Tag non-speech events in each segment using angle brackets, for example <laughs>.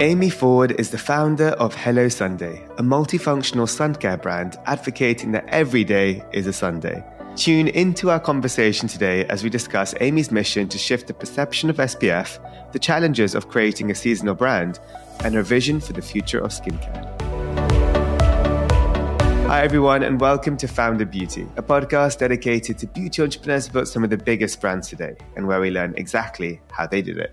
Amy Ford is the founder of Hello Sunday, a multifunctional sun care brand advocating that every day is a Sunday. Tune into our conversation today as we discuss Amy's mission to shift the perception of SPF, the challenges of creating a seasonal brand, and her vision for the future of skincare. Hi, everyone, and welcome to Founded Beauty, a podcast dedicated to beauty entrepreneurs about some of the biggest brands today and where we learn exactly how they did it.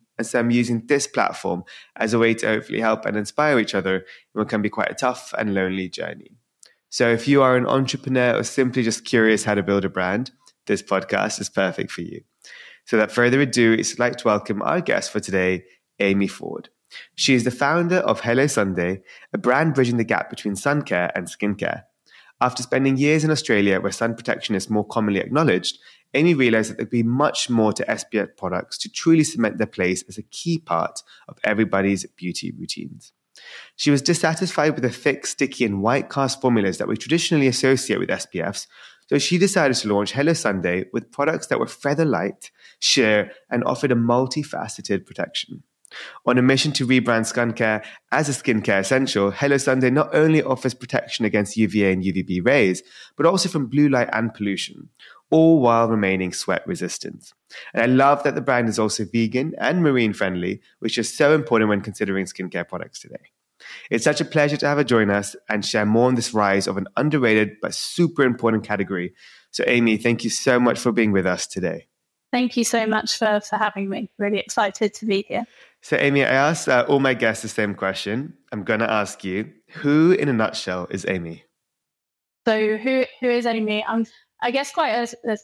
and so I'm using this platform as a way to hopefully help and inspire each other in what can be quite a tough and lonely journey. So if you are an entrepreneur or simply just curious how to build a brand, this podcast is perfect for you. So without further ado, it's like to welcome our guest for today, Amy Ford. She is the founder of Hello Sunday, a brand bridging the gap between sun care and skincare. After spending years in Australia, where sun protection is more commonly acknowledged, Amy realized that there'd be much more to SPF products to truly cement their place as a key part of everybody's beauty routines. She was dissatisfied with the thick, sticky, and white cast formulas that we traditionally associate with SPFs, so she decided to launch Hello Sunday with products that were feather light, sheer, and offered a multifaceted protection. On a mission to rebrand skincare as a skincare essential, Hello Sunday not only offers protection against UVA and UVB rays, but also from blue light and pollution, all while remaining sweat resistant. And I love that the brand is also vegan and marine friendly, which is so important when considering skincare products today. It's such a pleasure to have her join us and share more on this rise of an underrated but super important category. So, Amy, thank you so much for being with us today. Thank you so much for, for having me. Really excited to be here. So, Amy, I asked uh, all my guests the same question. I'm going to ask you who, in a nutshell, is Amy? So, who who is Amy? I'm I guess, quite a, a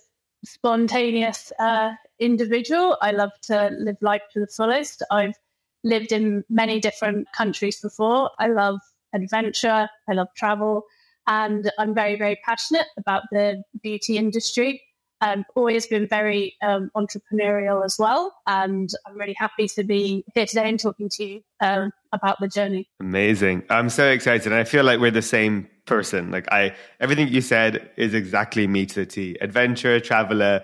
spontaneous uh, individual. I love to live life to the fullest. I've lived in many different countries before. I love adventure, I love travel, and I'm very, very passionate about the beauty industry. I've always been very um, entrepreneurial as well. And I'm really happy to be here today and talking to you um, about the journey. Amazing. I'm so excited. I feel like we're the same person. Like I, everything you said is exactly me to the T. Adventure, traveler,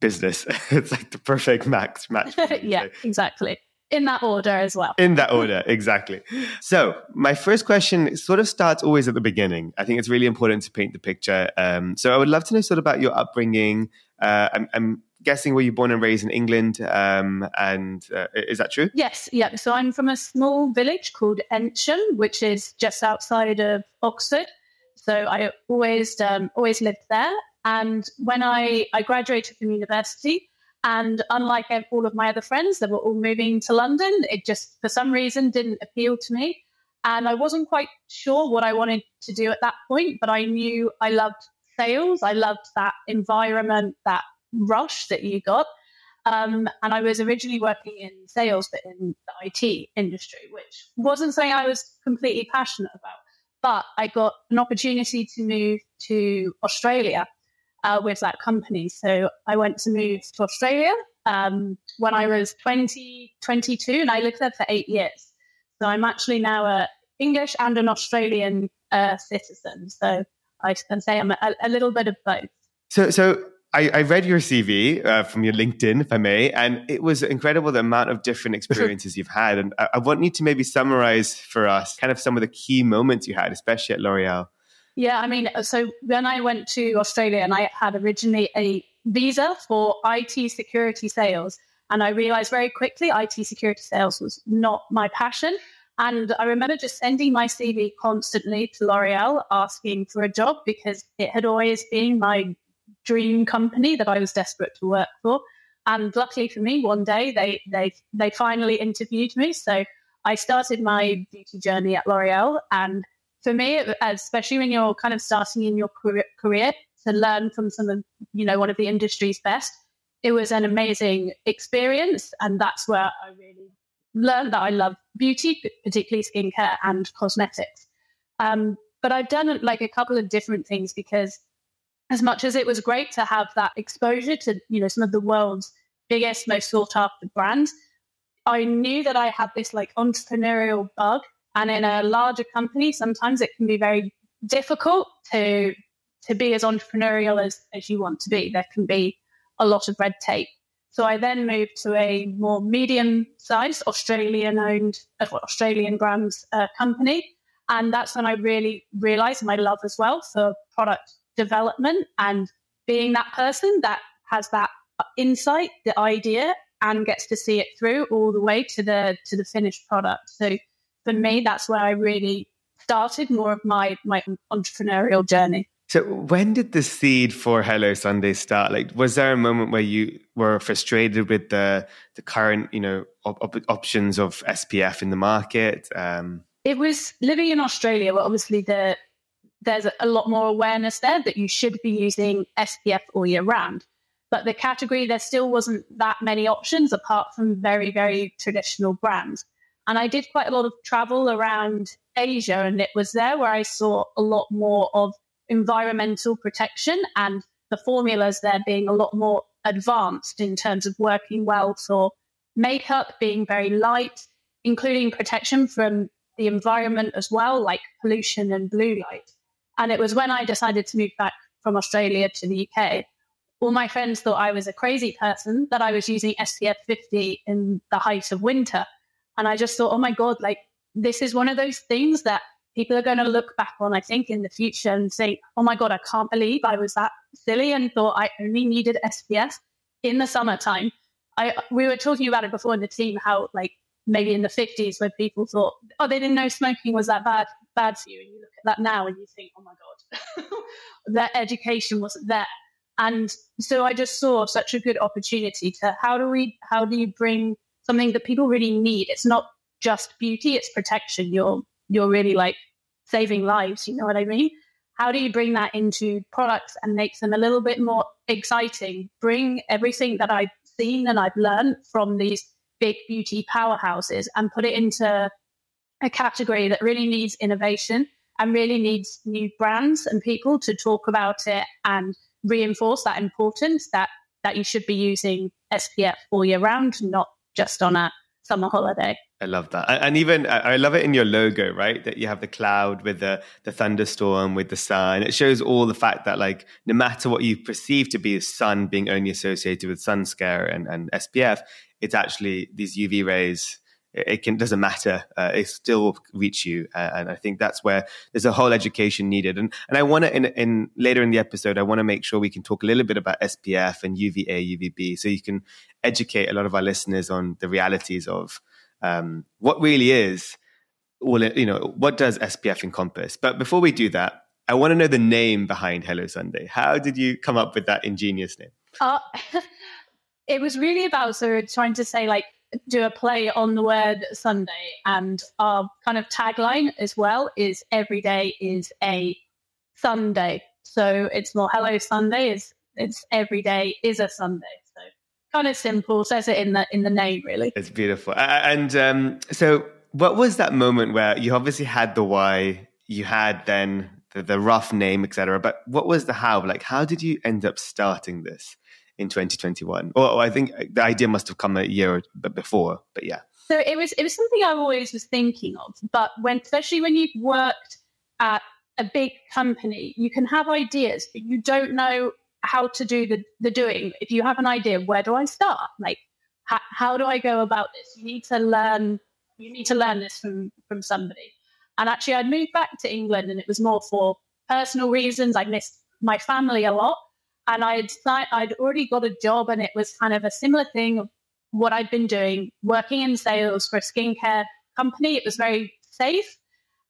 business. <laughs> it's like the perfect max match. <laughs> yeah, exactly in that order as well. In that order, <laughs> exactly. So, my first question sort of starts always at the beginning. I think it's really important to paint the picture. Um, so, I would love to know sort of about your upbringing. Uh, I'm, I'm, guessing were you born and raised in England? Um, and uh, is that true? Yes, yeah. So, I'm from a small village called Eynsham, which is just outside of Oxford. So, I always um, always lived there. And when I, I graduated from university, and unlike all of my other friends that were all moving to London, it just, for some reason, didn't appeal to me. And I wasn't quite sure what I wanted to do at that point, but I knew I loved sales. I loved that environment, that rush that you got. Um, and I was originally working in sales, but in the IT industry, which wasn't something I was completely passionate about. But I got an opportunity to move to Australia uh, with that company. So I went to move to Australia um, when I was 20, 22, and I lived there for eight years. So I'm actually now a English and an Australian uh, citizen. So I can say I'm a, a, little bit of both. So, so I, I read your CV uh, from your LinkedIn, if I may, and it was incredible the amount of different <laughs> experiences you've had. And I, I want you to maybe summarize for us kind of some of the key moments you had, especially at L'Oreal. Yeah, I mean, uh, so when I went to Australia and I had originally a visa for IT security sales, and I realized very quickly IT security sales was not my passion. And I remember just sending my CV constantly to L'Oreal asking for a job because it had always been my dream company that I was desperate to work for. And luckily for me, one day they they they finally interviewed me. So I started my beauty journey at L'Oreal and for me, especially when you're kind of starting in your career, to learn from some of, you know, one of the industry's best, it was an amazing experience. And that's where I really learned that I love beauty, particularly skincare and cosmetics. Um, But I've done like a couple of different things because as much as it was great to have that exposure to, you know, some of the world's biggest, most sought after brands, I knew that I had this like entrepreneurial bug. And in a larger company, sometimes it can be very difficult to to be as entrepreneurial as, as you want to be. There can be a lot of red tape. So I then moved to a more medium sized Australian owned, uh, Australian brands uh, company. And that's when I really realized my love as well for product development and being that person that has that insight, the idea, and gets to see it through all the way to the to the finished product. So for me, that's where I really started more of my my entrepreneurial journey. So when did the seed for Hello Sunday start? Like, was there a moment where you were frustrated with the the current, you know, op- options of SPF in the market? Um, it was living in Australia, where obviously the there's a lot more awareness there that you should be using SPF all year round. But the category, there still wasn't that many options apart from very, very traditional brands. And I did quite a lot of travel around Asia, and it was there where I saw a lot more of environmental protection and the formulas there being a lot more advanced in terms of working well for makeup, being very light, including protection from the environment as well, like pollution and blue light. And it was when I decided to move back from Australia to the UK. All my friends thought I was a crazy person that I was using SPF 50 in the height of winter. And I just thought, oh my God, like this is one of those things that people are going to look back on, I think, in the future and say, oh my God, I can't believe I was that silly and thought I only needed SPF in the summertime. I, we were talking about it before in the team, how like maybe in the 50s where people thought, oh, they didn't know smoking was that bad, bad for you. And you look at that now and you think, oh my God, <laughs> that education wasn't there. And so I just saw such a good opportunity to how do we, how do you bring something that people really need? It's not just beauty, it's protection. You're, you're really like saving lives. You know what I mean? How do you bring that into products and make them a little bit more exciting? Bring everything that I've seen and I've learned from these big beauty powerhouses and put it into a category that really needs innovation and really needs new brands and people to talk about it and reinforce that importance that that you should be using SPF all year round, not just on a summer holiday. I love that, and even I love it in your logo, right? That you have the cloud with the the thunderstorm with the sun. It shows all the fact that like no matter what you perceive to be the sun being only associated with sun scare and, and SPF, it's actually these UV rays. It can doesn't matter. Uh, it still reach you, uh, and I think that's where there's a whole education needed. And and I want to in, in later in the episode, I want to make sure we can talk a little bit about SPF and UVA, UVB, so you can educate a lot of our listeners on the realities of um, what really is all. You know, what does SPF encompass? But before we do that, I want to know the name behind Hello Sunday. How did you come up with that ingenious name? Uh, <laughs> it was really about sort of trying to say like do a play on the word Sunday, and our kind of tagline as well is every day is a Sunday. So it's more hello Sunday. Is it's every day is a Sunday. So kind of simple. Says it in the in the name really. It's beautiful. And um, so, what was that moment where you obviously had the why, you had then the, the rough name, etc. But what was the how? Like, how did you end up starting this? In 2021. Or, I think the idea must have come a year before, but yeah. So it was it was something I always was thinking of, but when especially when you've worked at a big company, you can have ideas, but you don't know how to do the, the doing. If you have an idea, where do I start? Like, how, do I go about this? You need to learn. You need to learn this from from somebody. And actually, I'd moved back to England, and it was more for personal reasons. I missed my family a lot, and I'd I'd already got a job, and it was kind of a similar thing of what I'd been doing, working in sales for a skincare company. It was very safe,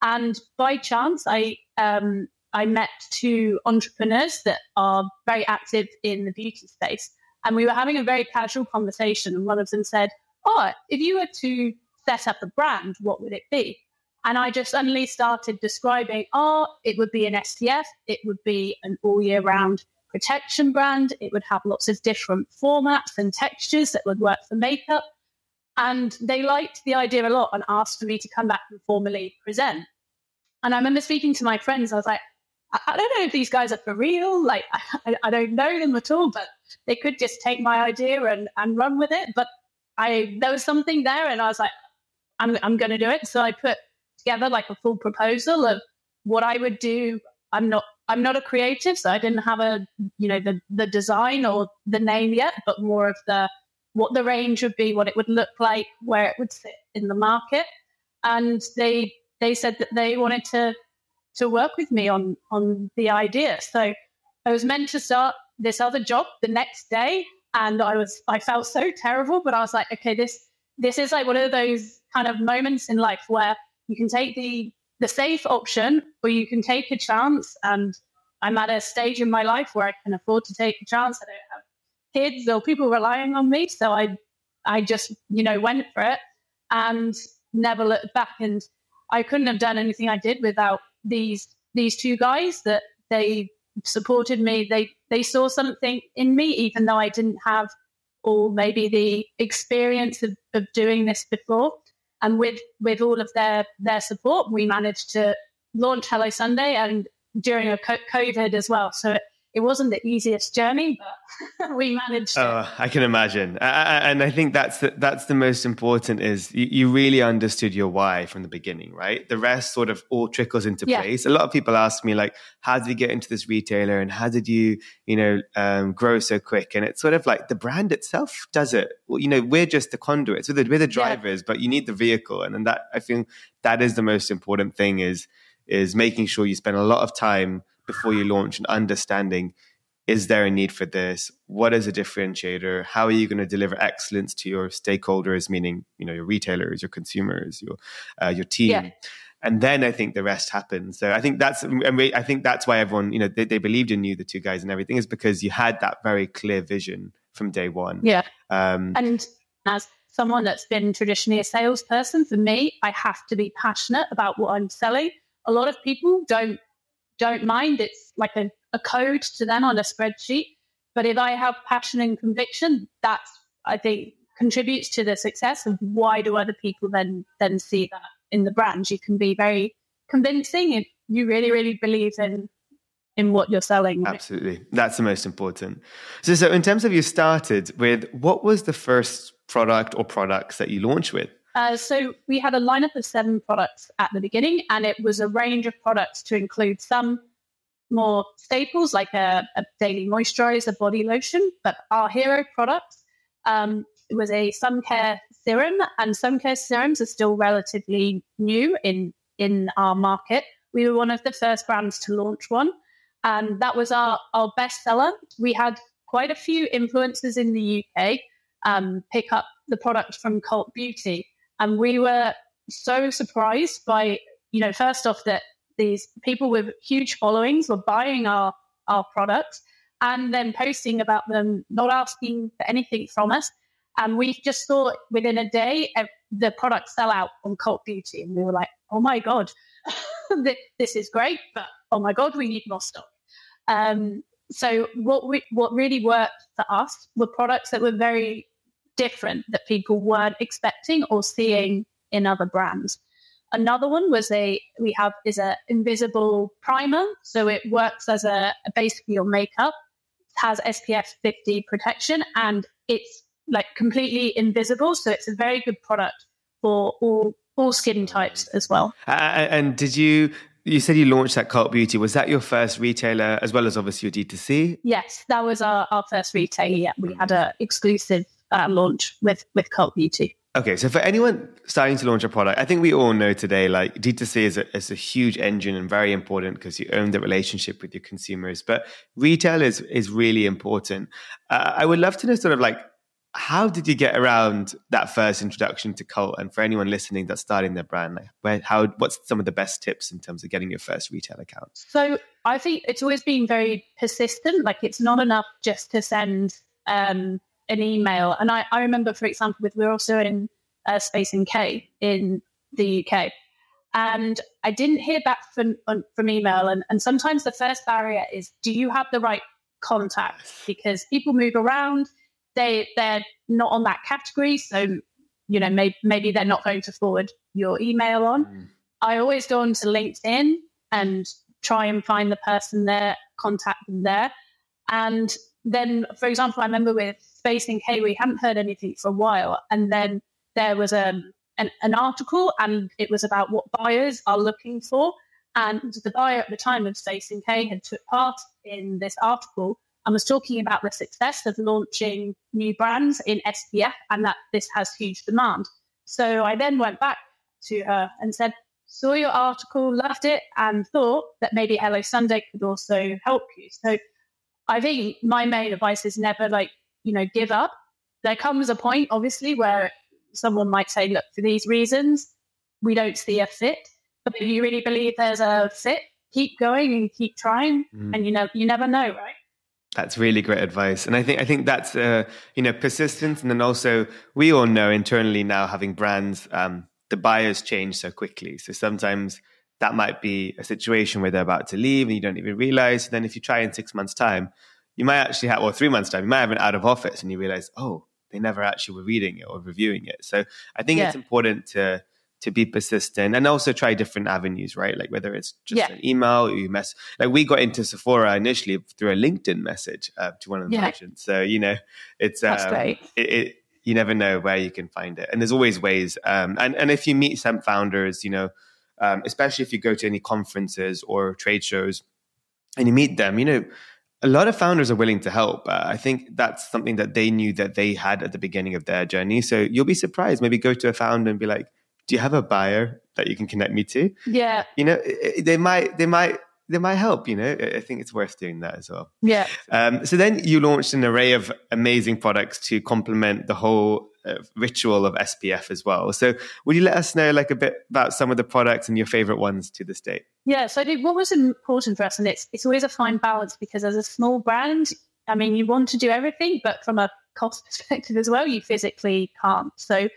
and by chance, I um, I met two entrepreneurs that are very active in the beauty space, and we were having a very casual conversation. And one of them said, "Oh, if you were to set up a brand, what would it be?" And I just suddenly started describing, oh, it would be an SPF, it would be an all year round protection brand. It would have lots of different formats and textures that would work for makeup. And they liked the idea a lot and asked for me to come back and formally present. And I remember speaking to my friends. I was like, I, don't know if these guys are for real. Like, <laughs> I, I don't know them at all, but they could just take my idea and, and run with it. But I there was something there, and I was like, I'm I'm going to do it. So I put together like a full proposal of what I would do. I'm not I'm not a creative, so I didn't have a you know the the design or the name yet, but more of the what the range would be, what it would look like, where it would sit in the market. And they they said that they wanted to to work with me on on the idea. So I was meant to start this other job the next day, and I was I felt so terrible, but I was like, okay, this this is like one of those kind of moments in life where you can take the the safe option or you can take a chance. And I'm at a stage in my life where I can afford to take a chance. I don't have kids or people relying on me. So I I just, you know, went for it and never looked back. And I couldn't have done anything I did without these these two guys that they supported me. They they saw something in me, even though I didn't have or maybe the experience of, of doing this before. And with with all of their their support, we managed to launch Hello Sunday and during a COVID as well. So it, it wasn't the easiest journey, but <laughs> we managed. Oh, I can imagine, and I think that's the, that's the most important. Is you, you, really understood your why from the beginning, right? The rest sort of all trickles into yeah. place. A lot of people ask me like, "How did you get into this retailer, and how did you, you know, um, grow so quick?" And it's sort of like the brand itself does it. Well, you know, we're just the conduits, we're the, we're the drivers, yeah. but you need the vehicle, and, and that I think that is the most important thing. Is is making sure you spend a lot of time before you launch and understanding is there a need for this? What is a differentiator? How are you going to deliver excellence to your stakeholders meaning you know your retailers your consumers your uh, your team? Yeah. and then i think the rest happens. So i think that's and i think that's why everyone you know they, they, believed in you the two guys and everything is because you had that very clear vision from day one. Yeah. Um, and as someone that's been traditionally a salesperson for me i have to be passionate about what i'm selling. A lot of people don't don't mind. It's like a, a code to them on a spreadsheet. But if I have passion and conviction, that's I think contributes to the success. And why do other people then then see that in the brand? You can be very convincing if you really really believe in in what you're selling. Absolutely, that's the most important. So, so in terms of you started with, what was the first product or products that you launched with? Uh, so we had a lineup of seven products at the beginning, and it was a range of products to include some more staples like a, a daily moisturizer, body lotion, but our hero product um, was a sun care serum, and sun care serums are still relatively new in in our market. We were one of the first brands to launch one, and that was our our best seller. We had quite a few influencers in the UK um, pick up the product from Cult Beauty and we were so surprised by, you know, first off, that these people with huge followings were buying our, our products and then posting about them, not asking for anything from us. And we just saw within a day the product sell out on Cult Beauty. And we were like, oh my God, <laughs> this is great, but oh my God, we need more stock. Um, so what we, what really worked for us were products that were very different that people weren't expecting or seeing in other brands. Another one was a we have is a invisible primer, so it works as a, for your makeup. Has SPF 50 protection and it's like completely invisible, so it's a very good product for all all skin types as well. Uh, and did you you said you launched that Cult Beauty. Was that your first retailer as well as obviously your D2C? Yes, that was our, our first retailer. Yeah, we had an exclusive uh, launch with with Cult Beauty. Okay, so for anyone starting to launch a product, I think we all know today, like D2C is a, is a huge engine and very important because you own the relationship with your consumers. But retail is is really important. Uh, I would love to know, sort of like, how did you get around that first introduction to Cult? And for anyone listening that's starting their brand, like, where, how, what's some of the best tips in terms of getting your first retail account? So I think it's always been very persistent. Like, it's not enough just to send. Um, an email. And I, I remember, for example, with we're also in uh, Space NK in the UK, and I didn't hear back from from email. And, and sometimes the first barrier is, do you have the right contact? Because people move around, they they're not on that category, so you know maybe maybe they're not going to forward your email on. Mm. I always go onto LinkedIn and try and find the person there, contact them there. And then, for example, I remember with Space NK, we hadn't heard anything for a while. And then there was um, an, an article and it was about what buyers are looking for. And the buyer at the time of Space NK had took part in this article and was talking about the success of launching new brands in SPF and that this has huge demand. So I then went back to her and said, saw your article, loved it, and thought that maybe Hello Sunday could also help you. So I think my main advice is never like, you know, give up. There comes a point, obviously, where someone might say, look, for these reasons, we don't see a fit. But if you really believe there's a fit, keep going and keep trying. Mm. And you know, you never know, right? That's really great advice, and I think I think that's uh, you know persistence, and then also we all know internally now having brands, um, the buyers change so quickly. So sometimes that might be a situation where they're about to leave and you don't even realize. Then if you try in six months' time, you might actually have, or three months' time, you might have an out of office and you realize, oh, they never actually were reading it or reviewing it. So I think yeah. it's important to to be persistent and also try different avenues, right? Like whether it's just yeah. an email or you mess. Like we got into Sephora initially through a LinkedIn message uh, to one of the yeah. merchants. So you know, it's um, it, it, you never know where you can find it, and there's always ways. Um, and and if you meet some founders, you know, um, especially if you go to any conferences or trade shows, and you meet them, you know, a lot of founders are willing to help. Uh, I think that's something that they knew that they had at the beginning of their journey. So you'll be surprised. Maybe go to a founder and be like, "Do you have a buyer that you can connect me to?" Yeah, you know, they might they might they might help. You know, I think it's worth doing that as well. Yeah. Um, so then you launched an array of amazing products to complement the whole ritual of SPF as well. So would you let us know like a bit about some of the products and your favorite ones to this date? Yeah. So what was important for us, and it's it's always a fine balance because as a small brand, I mean, you want to do everything, but from a cost <laughs> perspective as well, you physically can't. So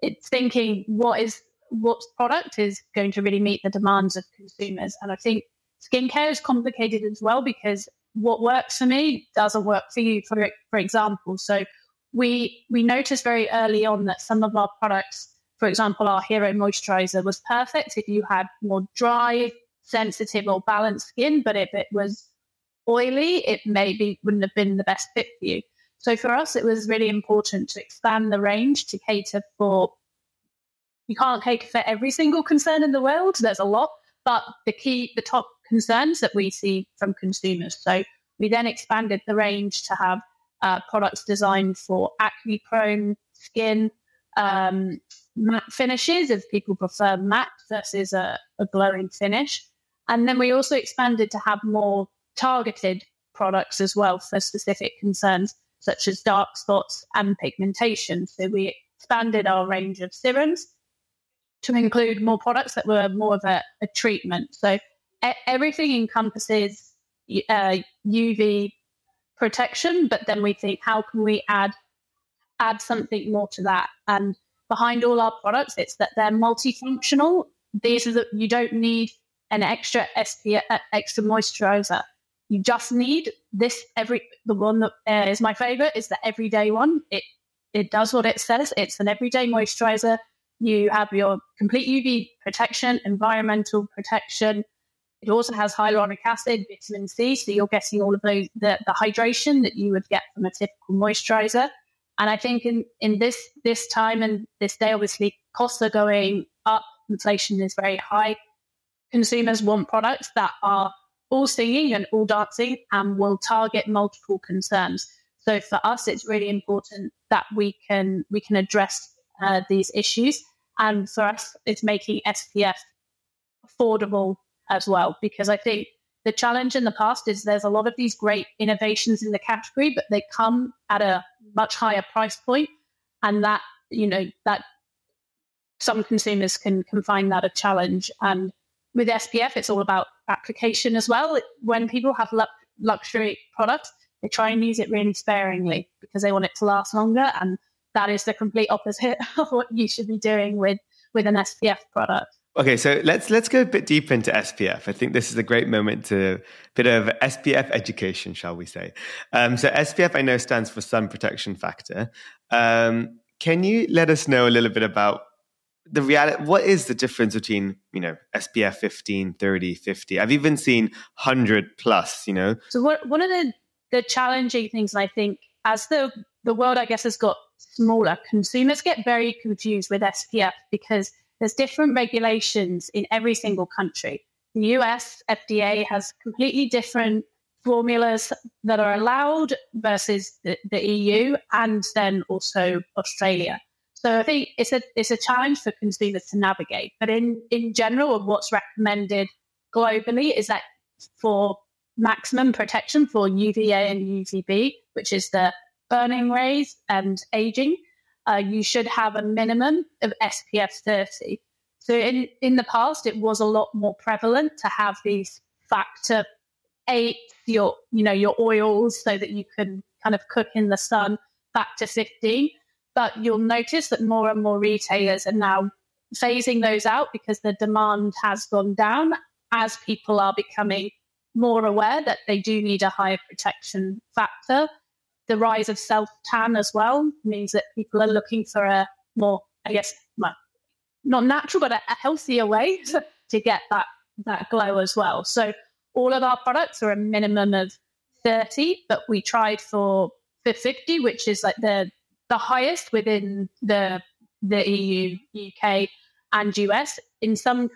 it's thinking what is what product is going to really meet the demands of consumers, and I think skincare is complicated as well because what works for me doesn't work for you. For for example, so we we noticed very early on that some of our products, for example, our Hero Moisturizer was perfect if you had more dry, sensitive, or balanced skin, but if it was oily, it maybe wouldn't have been the best fit for you. So for us, it was really important to expand the range to cater for. You can't cater for every single concern in the world. There's a lot, but the key, the top concerns that we see from consumers. So we then expanded the range to have uh, products designed for acne prone skin, um, matte finishes if people prefer matte versus a, a glowing finish. And then we also expanded to have more targeted products as well for specific concerns such as dark spots and pigmentation. So we expanded our range of serums to include more products that were more of a, a treatment. So everything encompasses uh, UV protection, but then we think, how can we add add something more to that? And behind all our products, it's that they're multifunctional. These are the, you don't need an extra SPF, uh, extra moisturizer. You just need this every the one that uh, is my favorite is the everyday one. It it does what it says. It's an everyday moisturizer. You have your complete UV protection, environmental protection, it also has hyaluronic acid, vitamin C, so you're getting all of those the, the hydration that you would get from a typical moisturizer. And I think in, in this this time and this day, obviously costs are going up, inflation is very high. Consumers want products that are all singing and all dancing and will target multiple concerns. So for us, it's really important that we can we can address uh, these issues. And for us, it's making SPF affordable as well, because I think the challenge in the past is there's a lot of these great innovations in the category, but they come at a much higher price point, and that you know that some consumers can can find that a challenge. And with SPF, it's all about application as well. When people have lu- luxury products, they try and use it really sparingly because they want it to last longer, and that is the complete opposite <laughs> of what you should be doing with with an SPF product. Okay, so let's let's go a bit deep into SPF. I think this is a great moment to a bit of SPF education, shall we say? Um, so SPF, I know, stands for sun protection factor. Um, can you let us know a little bit about the reality what is the difference between you know spf 15 30 50 i've even seen 100 plus you know so what, one of the the challenging things i think as the the world i guess has got smaller consumers get very confused with spf because there's different regulations in every single country the us fda has completely different formulas that are allowed versus the, the eu and then also australia so I think it's a it's a challenge for consumers to navigate. But in in general, what's recommended globally is that for maximum protection for UVA and UVB, which is the burning rays and aging, uh, you should have a minimum of SPF 30. So in, in the past, it was a lot more prevalent to have these factor eight, your you know your oils, so that you can kind of cook in the sun. Factor 15 but you'll notice that more and more retailers are now phasing those out because the demand has gone down as people are becoming more aware that they do need a higher protection factor. The rise of self tan as well means that people are looking for a more, I guess, not natural, but a, a healthier way to, to get that, that glow as well. So all of our products are a minimum of 30, but we tried for, for 50, which is like the the highest within the the EU, UK, and US. In some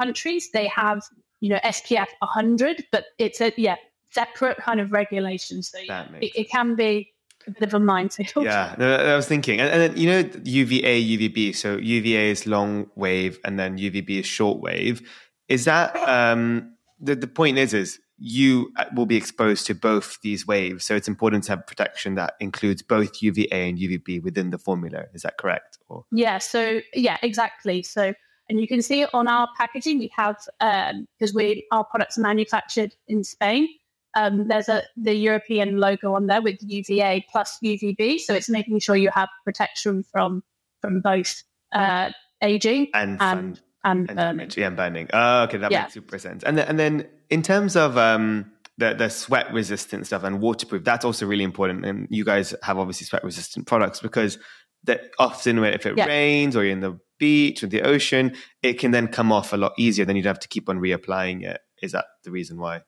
countries, they have you know SPF 100, but it's a yeah separate kind of regulations. So it, it, can be a bit of a minefield. Yeah, <laughs> I was thinking, and, and then you know UVA, UVB. So UVA is long wave, and then UVB is short wave. Is that um, the the point? Is is you uh, will be exposed to both these waves. So it's important to have protection that includes both UVA and UVB within the formula. Is that correct? Or? Yeah. So yeah, exactly. So and you can see on our packaging we have because um, we our products are manufactured in Spain. Um, there's a the European logo on there with UVA plus UVB. So it's making sure you have protection from from both uh, aging and and, and, and burning. Yeah, and burning. Oh, okay, that yeah. makes super sense. And then, and then in terms of um, the the sweat resistant stuff and waterproof, that's also really important. And you guys have obviously sweat resistant products because that often if it yeah. rains or you're in the beach or the ocean, it can then come off a lot easier. Then you'd have to keep on reapplying it. Is that the reason why?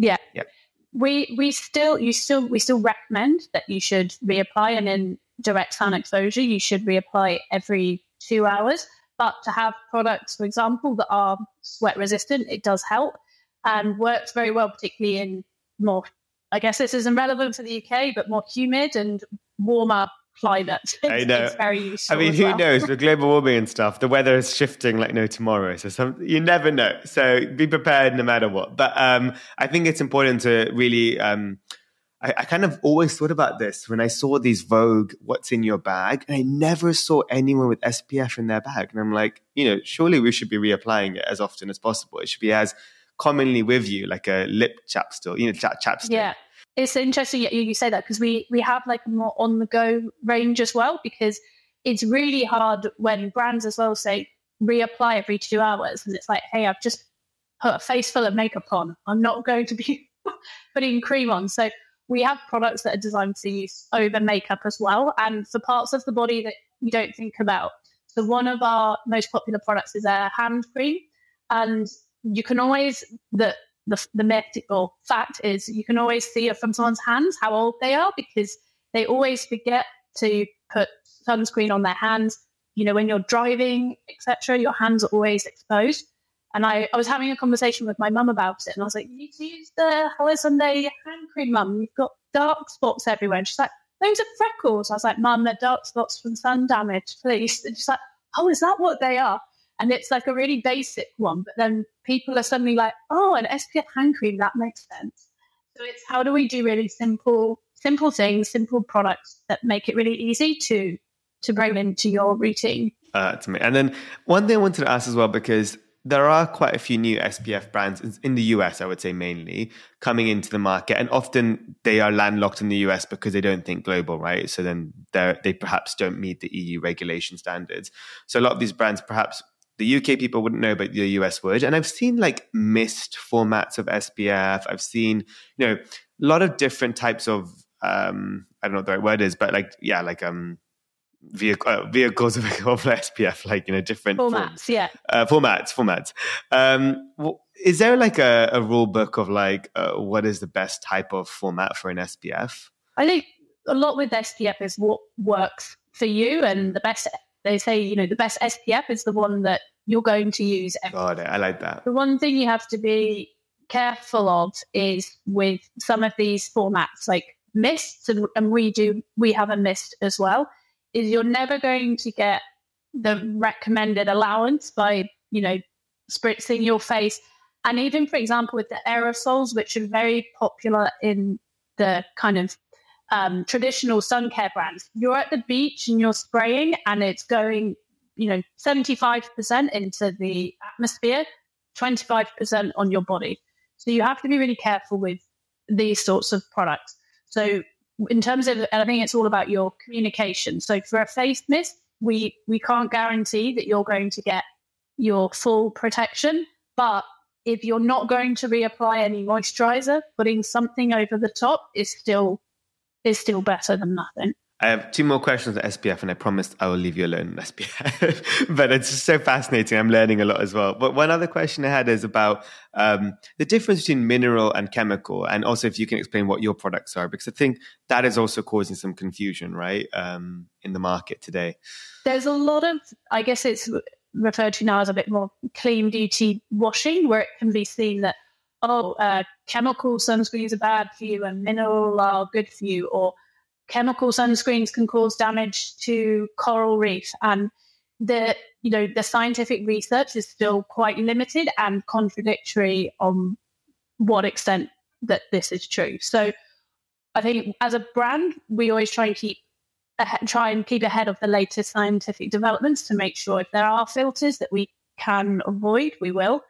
Yeah. Yeah. We we still you still we still recommend that you should reapply and in direct sun mm-hmm. exposure you should reapply every two hours. But to have products, for example, that are sweat resistant, it does help and works very well, particularly in more, I guess this isn't relevant for the UK, but more humid and warmer climate. <laughs> I know. It's very useful. I mean, who well. knows? With global <laughs> warming and stuff, the weather is shifting like no tomorrow. So some, you never know. So be prepared no matter what. But um, I think it's important to really. Um, I, I, kind of always thought about this when I saw these Vogue "What's in Your Bag," and I never saw anyone with SPF in their bag. And I'm like, you know, surely we should be reapplying it as often as possible. It should be as commonly with you, like a lip chapstick, you know, chap- chapstick. Yeah. It's interesting you, you say that because we, we have like a more on the go range as well, because it's really hard when brands as well say reapply every two hours. And it's like, hey, I've just put a face full of makeup on. I'm not <laughs> going to be putting cream on. So we have products that are designed to use over makeup as well. And for parts of the body that you don't think about. So one of our most popular products is a hand cream. And you can always the the, mythical fact is you can always see from someone's hands how old they are because they always forget to put sunscreen on their hands. You know, when you're driving, etc., your hands are always exposed. And I, I was having a conversation with my mum about it, and I was like, "You need to use the Hello Sunday hand cream, mum. You've got dark spots everywhere." And she's like, "Those are freckles." I was like, "Mum, they're dark spots from sun damage, please." And she's like, "Oh, is that what they are?" And it's like a really basic one, but then people are suddenly like, oh, an SPF hand cream, that makes sense. So it's how do we do really simple, simple things, simple products that make it really easy to to bring into your routine. Uh, to me. And then one thing I wanted to ask as well, because there are quite a few new SPF brands in the US, I would say mainly, coming into the market. And often they are landlocked in the US because they don't think global, right? So then they perhaps don't meet the EU regulation standards. So a lot of these brands perhaps the UK people wouldn't know, but the US would. And I've seen like mist formats of SPF. I've seen, you know, a lot of different types of, um, I don't know what the right word is, but like, yeah, like, um, vehicle, uh, vehicles of, <laughs> of SPF, like you know different formats, forms. yeah, uh, formats, formats. Um, is there like a, a rule book of like uh, what is the best type of format for an SPF? I think a lot with SPF is what works for you, and the best they say, you know, the best SPF is the one that you're going to use. Every Got it. I like that. The one thing you have to be careful of is with some of these formats, like mists, and, and we do, we have a mist as well, is you're never going to get the recommended allowance by, you know, spritzing your face. And even, for example, with the aerosols, which are very popular in the kind of um, traditional sun care brands, you're at the beach and you're spraying and it's going, you know, 75% into the atmosphere, 25% on your body. So you have to be really careful with these sorts of products. So in terms of, I think it's all about your communication. So for a face mist, we we can't guarantee that you're going to get your full protection, but if you're not going to reapply any moisturizer, putting something over the top is still is still better than nothing. I have two more questions on SPF, and I promised I will leave you alone on SPF. <laughs> but it's just so fascinating. I'm learning a lot as well. But one other question I had is about um, the difference between mineral and chemical, and also if you can explain what your products are, because I think that is also causing some confusion, right, um, in the market today. There's a lot of, I guess it's referred to now as a bit more clean beauty washing, where it can be seen that oh, uh, chemical sunscreens are bad for you and mineral are good for you, or chemical sunscreens can cause damage to coral reef. And the you know the scientific research is still quite limited and contradictory on what extent that this is true. So i think as a brand we always try and keep try and keep ahead of the latest scientific developments to make sure if there are filters that we can avoid we will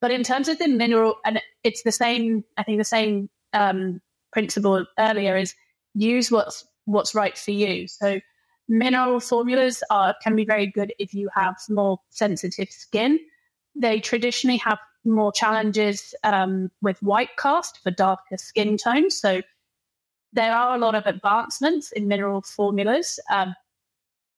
but in terms of the mineral and it's the same i think the same um, principle earlier is use what's what's right for you. So mineral formulas are can be very good if you have more sensitive skin. They traditionally have more challenges um, with white cast for darker skin tones. So there are a lot of advancements in mineral formulas, um,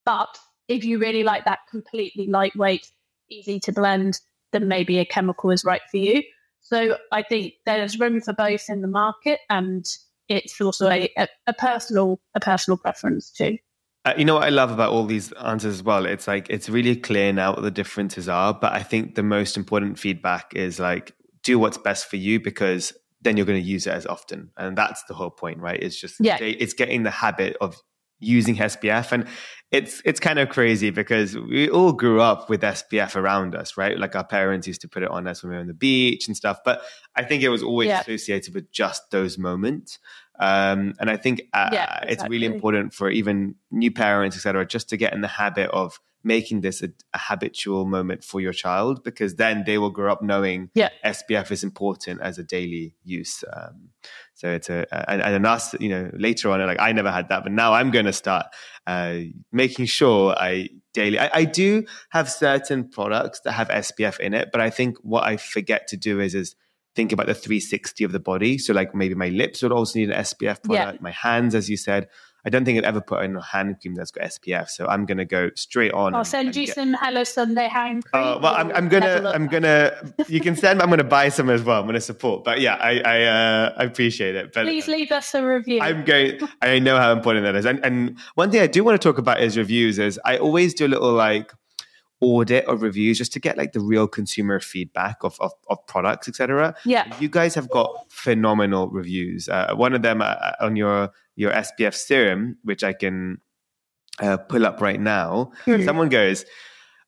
but if you really like that completely lightweight, easy to blend, then maybe a chemical is right for you. So I think there's room for both in the market, and it's also a, a, personal a personal preference too. Uh, you know what I love about all these answers as well? It's like it's really clear now what the differences are, but I think the most important feedback is like do what's best for you because then you're going to use it as often, and that's the whole point, right? It's just yeah. it's getting the habit of using SPF, and it's it's kind of crazy because we all grew up with SPF around us, right? Like our parents used to put it on us when we were on the beach and stuff. But I think it was always yeah. associated with just those moments. Um, and I think uh, yeah, exactly. it's really important for even new parents, etc., just to get in the habit of making this a, a, habitual moment for your child because then they will grow up knowing yeah. SPF is important as a daily use. Um, so it's a and, and us, you know, later on, like I never had that, but now I'm going to start uh, making sure I daily. I, I, do have certain products that have SPF in it, but I think what I forget to do is is think about the 360 of the body. So like maybe my lips would also need an SPF product, yeah. my hands, as you said. I don't think I've ever put in a hand cream that's got SPF, so I'm going to go straight on. I'll send you get... some Hello Sunday hand cream. Oh well, I'm, I'm gonna, I'm gonna. You can send. I'm gonna buy some as well. I'm gonna support. But yeah, I, I, uh, I appreciate it. But please leave us a review. I'm going. I know how important that is. And, and one thing I do want to talk about is reviews. Is I always do a little like audit of reviews just to get like the real consumer feedback of, of, of products, etc. Yeah, you guys have got phenomenal reviews. Uh, one of them uh, on your your SPF serum, which I can uh, pull up right now. Mm-hmm. Someone goes,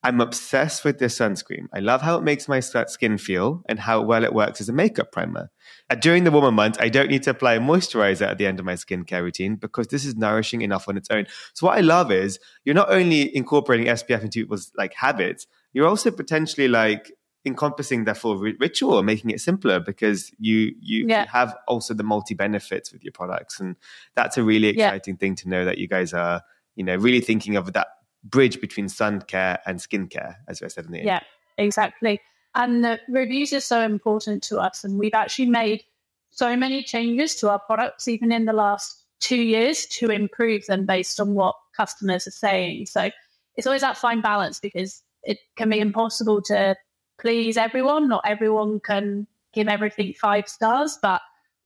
I'm obsessed with this sunscreen. I love how it makes my skin feel and how well it works as a makeup primer. During the warmer months, I don't need to apply a moisturizer at the end of my skincare routine because this is nourishing enough on its own. So what I love is you're not only incorporating SPF into people's like habits, you're also potentially like encompassing their full ritual and making it simpler because you you, yeah. you have also the multi benefits with your products and that's a really exciting yeah. thing to know that you guys are you know really thinking of that bridge between sun care and skin care, as I said in the Yeah, exactly. And the reviews are so important to us. And we've actually made so many changes to our products, even in the last two years, to improve them based on what customers are saying. So it's always that fine balance because it can be impossible to please everyone. Not everyone can give everything five stars, but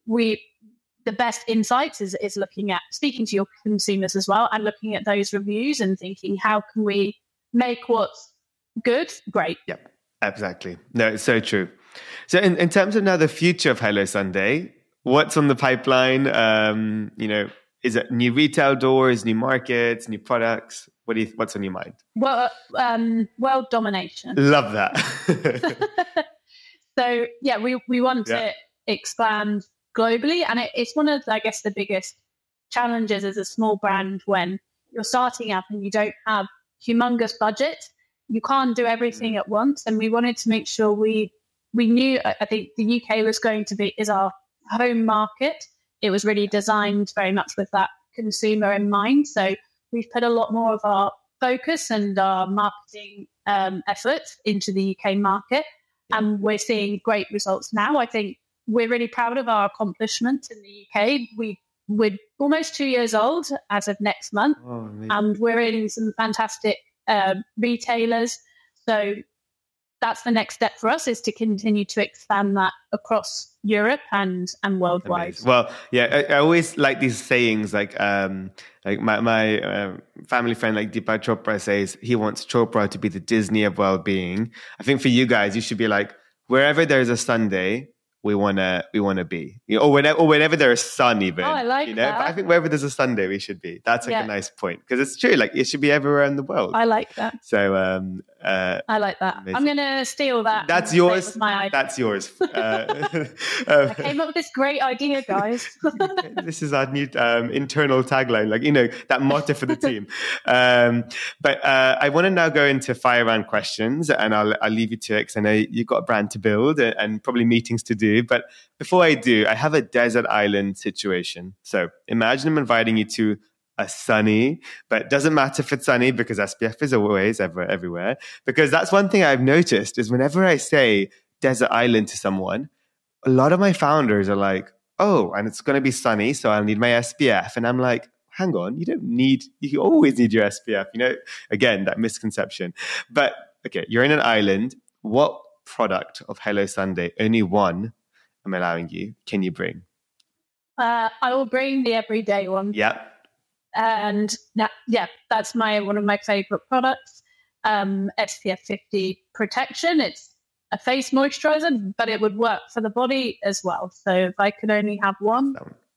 we the best insights is, is looking at speaking to your consumers as well and looking at those reviews and thinking how can we make what's good great? Yep exactly. No it's so true. So in, in terms of now the future of hello sunday what's on the pipeline? Um you know is it new retail doors new markets new products what do you what's on your mind well um world domination love that <laughs> so yeah we we want yeah. to expand globally. And it, it's one of, I guess, the biggest challenges as a small brand when you're starting up and you don't have humongous budget. You can't do everything at once. And we wanted to make sure we we knew I think the UK was going to be is our home market. It was really designed very much with that consumer in mind. So we've put a lot more of our focus and our marketing um, efforts into the UK market. And we're seeing great results now. I think we're really proud of our accomplishments in the UK. We we're almost two years old as of next month, oh, and we're in some fantastic uh, retailers. So that's the next step for us is to continue to expand that across Europe and and worldwide. Amazing. Well, yeah, I, I, always like these sayings. Like, um, like my my uh, family friend, like Deepak Chopra says, he wants Chopra to be the Disney of well-being. I think for you guys, you should be like wherever there's a Sunday, we wanna we wanna be. You know, or whenever or whenever there's sun even. Oh, I like you know? that. But I think wherever there's a Sunday we should be. That's like yeah. a nice point. Because it's true, like it should be everywhere in the world. I like that. So um uh, I like that. Amazing. I'm gonna steal that. That's yours. My idea. That's yours. <laughs> Uh, <laughs> I came up with this great idea, guys. <laughs> this is our new um, internal tagline, like you know that motto for the team. Um, but uh, I want to now go into fire round questions, and I'll I'll leave you to it because I know you've got a brand to build and, and probably meetings to do. But before I do, I have a desert island situation. So imagine I'm inviting you to a sunny, but it doesn't matter if it's sunny because SPF is always ever everywhere. Because that's one thing I've noticed is whenever I say desert island to someone, a lot of my founders are like, oh, and it's going to be sunny, so I'll need my SPF. And I'm like, hang on, you don't need, you always need your SPF. You know, again, that misconception. But okay, you're in an island. What product of Hello Sunday, only one I'm allowing you, can you bring? Uh, I will bring the everyday one. Yeah. And that, yeah, that's my one of my favorite products. Um, SPF 50 protection. It's a face moisturizer, but it would work for the body as well. So if I could only have one,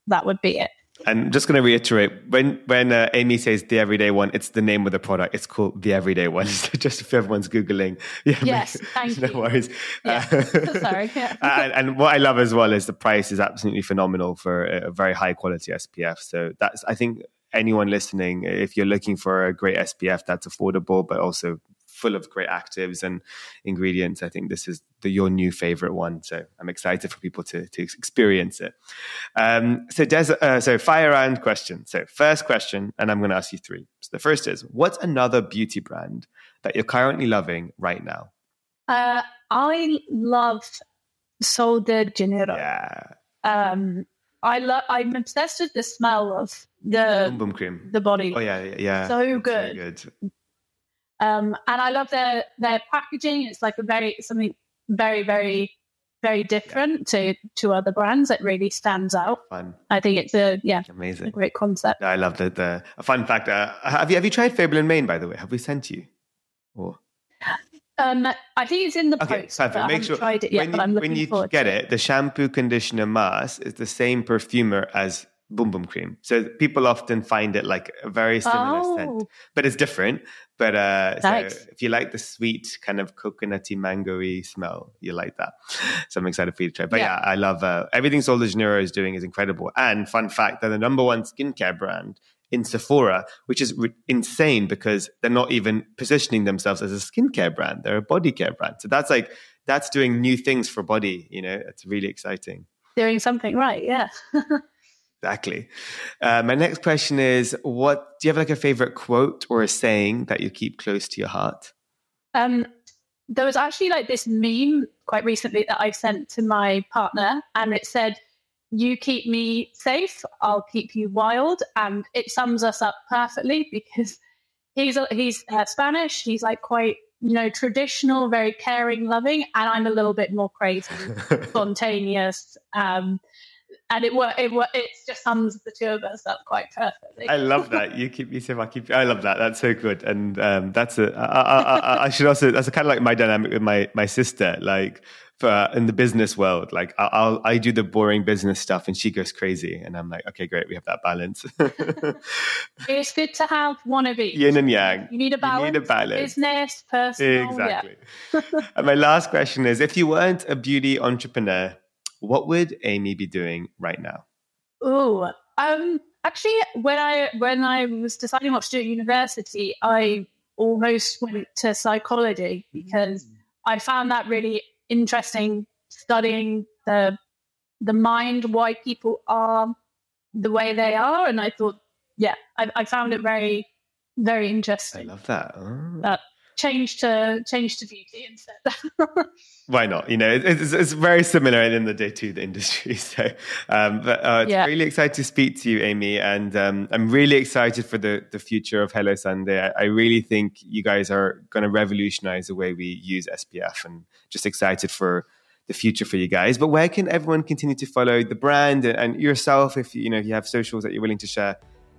that would be it. And just going to reiterate when when uh, Amy says the everyday one, it's the name of the product. It's called the everyday one. <laughs> just if everyone's googling, <laughs> yeah, yes, <laughs> thank no you. worries. Yeah. Uh, Sorry. Yeah. and, and, what I love as well is the price is absolutely phenomenal for a very high quality SPF. So that's I think anyone listening, if you're looking for a great SPF that's affordable but also full of great actives and ingredients. I think this is the, your new favorite one. So I'm excited for people to, to experience it. Um, so, Des, uh, so fire round question. So first question, and I'm going to ask you three. So the first is, what's another beauty brand that you're currently loving right now? Uh, I love Sol de Janeiro. Yeah. Um, I love. I'm obsessed with the smell of the boom boom cream, the body. Oh yeah, yeah, yeah. So good. good. Um, and I love their their packaging. It's like a very something very very very different to to other brands. It really stands out. Fun. I think it's a yeah amazing a great concept. I love the the a fun fact. Uh, have you have you tried Fable and Mane by the way? Have we sent you? Or um, I think it's in the okay, post. Perfect. Make sure tried it yet, when you, when you get it, the shampoo, conditioner, mask is the same perfumer as Boom Boom Cream. So people often find it like a very similar oh. scent, but it's different. But uh, nice. so if you like the sweet kind of coconutty, mangoey smell, you like that. So I'm excited for you to try. But yeah, yeah I love uh, everything Sol de Janeiro is doing is incredible. And fun fact, they're the number one skincare brand in Sephora, which is re- insane because they're not even positioning themselves as a skincare brand; they're a body care brand. So that's like that's doing new things for body. You know, it's really exciting. Doing something right, yeah. <laughs> Exactly. Uh, my next question is: What do you have like a favorite quote or a saying that you keep close to your heart? Um, there was actually like this meme quite recently that I sent to my partner, and it said, you keep me safe, I'll keep you wild. And it sums us up perfectly <laughs> because he's he's uh, Spanish. He's like quite you know traditional, very caring, loving, and I'm a little bit more crazy, <laughs> spontaneous. Um, and it it it just sums the two of us up quite perfectly. I love that you keep me safe. I keep. I love that. That's so good. And um, that's a. I, I, I, I should also. That's kind of like my dynamic with my my sister. Like for in the business world, like I'll I do the boring business stuff, and she goes crazy, and I'm like, okay, great, we have that balance. <laughs> it's good to have one of each. Yin and yang. You need a balance. You need a balance. Business, personal. Exactly. Yeah. and my last question is: If you weren't a beauty entrepreneur what would Amy be doing right now? Oh, um, actually, when I when I was deciding what to do at university, I almost went to psychology because mm. I found that really interesting, studying the the mind, why people are the way they are, and I thought, yeah, I, I found it very very interesting. I love that. Oh. That change to change to beauty instead. <laughs> Why not? You know, it's, it's very similar in the day to the industry. <laughs> So, um, but uh, yeah. really excited to speak to you, Amy, and um, I'm really excited for the the future of Hello Sunday. I, I really think you guys are going to revolutionize the way we use SPF, and just excited for the future for you guys. But where can everyone continue to follow the brand and, and yourself if you know if you have socials that you're willing to share?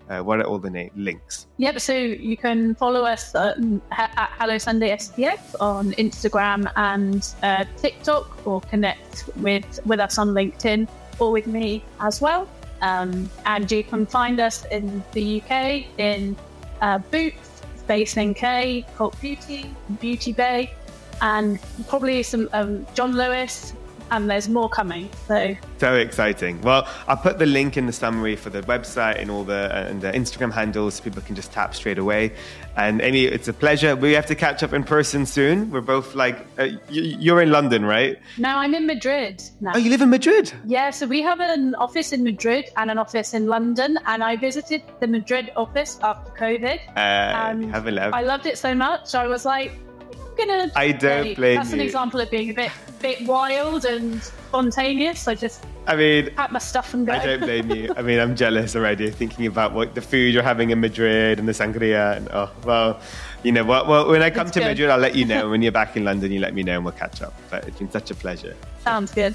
Uh, what are all the na- links? Yep, so you can follow us at, at Hello Sunday SPF on Instagram and uh, TikTok, or connect with with us on LinkedIn or with me as well. Um, and you can find us in the UK in uh, Boots, Space NK, Cult Beauty, Beauty Bay, and probably some um, John Lewis, and there's more coming. So so exciting. Well, I'll put the link in the summary for the website and all the and the Instagram handles so people can just tap straight away. And Amy, it's a pleasure. We have to catch up in person soon. We're both like uh, you're in London, right? No, I'm in Madrid now. Oh, you live in Madrid? Yeah. So we have an office in Madrid and an office in London, and I visited the Madrid office after COVID. Uh, have a love. I loved it so much. I was like, gonna. I don't blame That's you. an example of being a bit, bit wild and spontaneous. I just. I mean, pack my stuff and go. I don't blame you. I mean, I'm jealous already thinking about what the food you're having in Madrid and the sangria. And oh, well, you know what? Well, when I come it's to good. Madrid, I'll let you know. <laughs> when you're back in London, you let me know and we'll catch up. But it's been such a pleasure. Sounds good.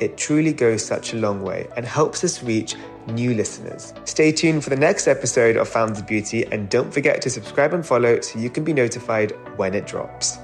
It truly goes such a long way and helps us reach new listeners. Stay tuned for the next episode of Founded Beauty and don't forget to subscribe and follow so you can be notified when it drops.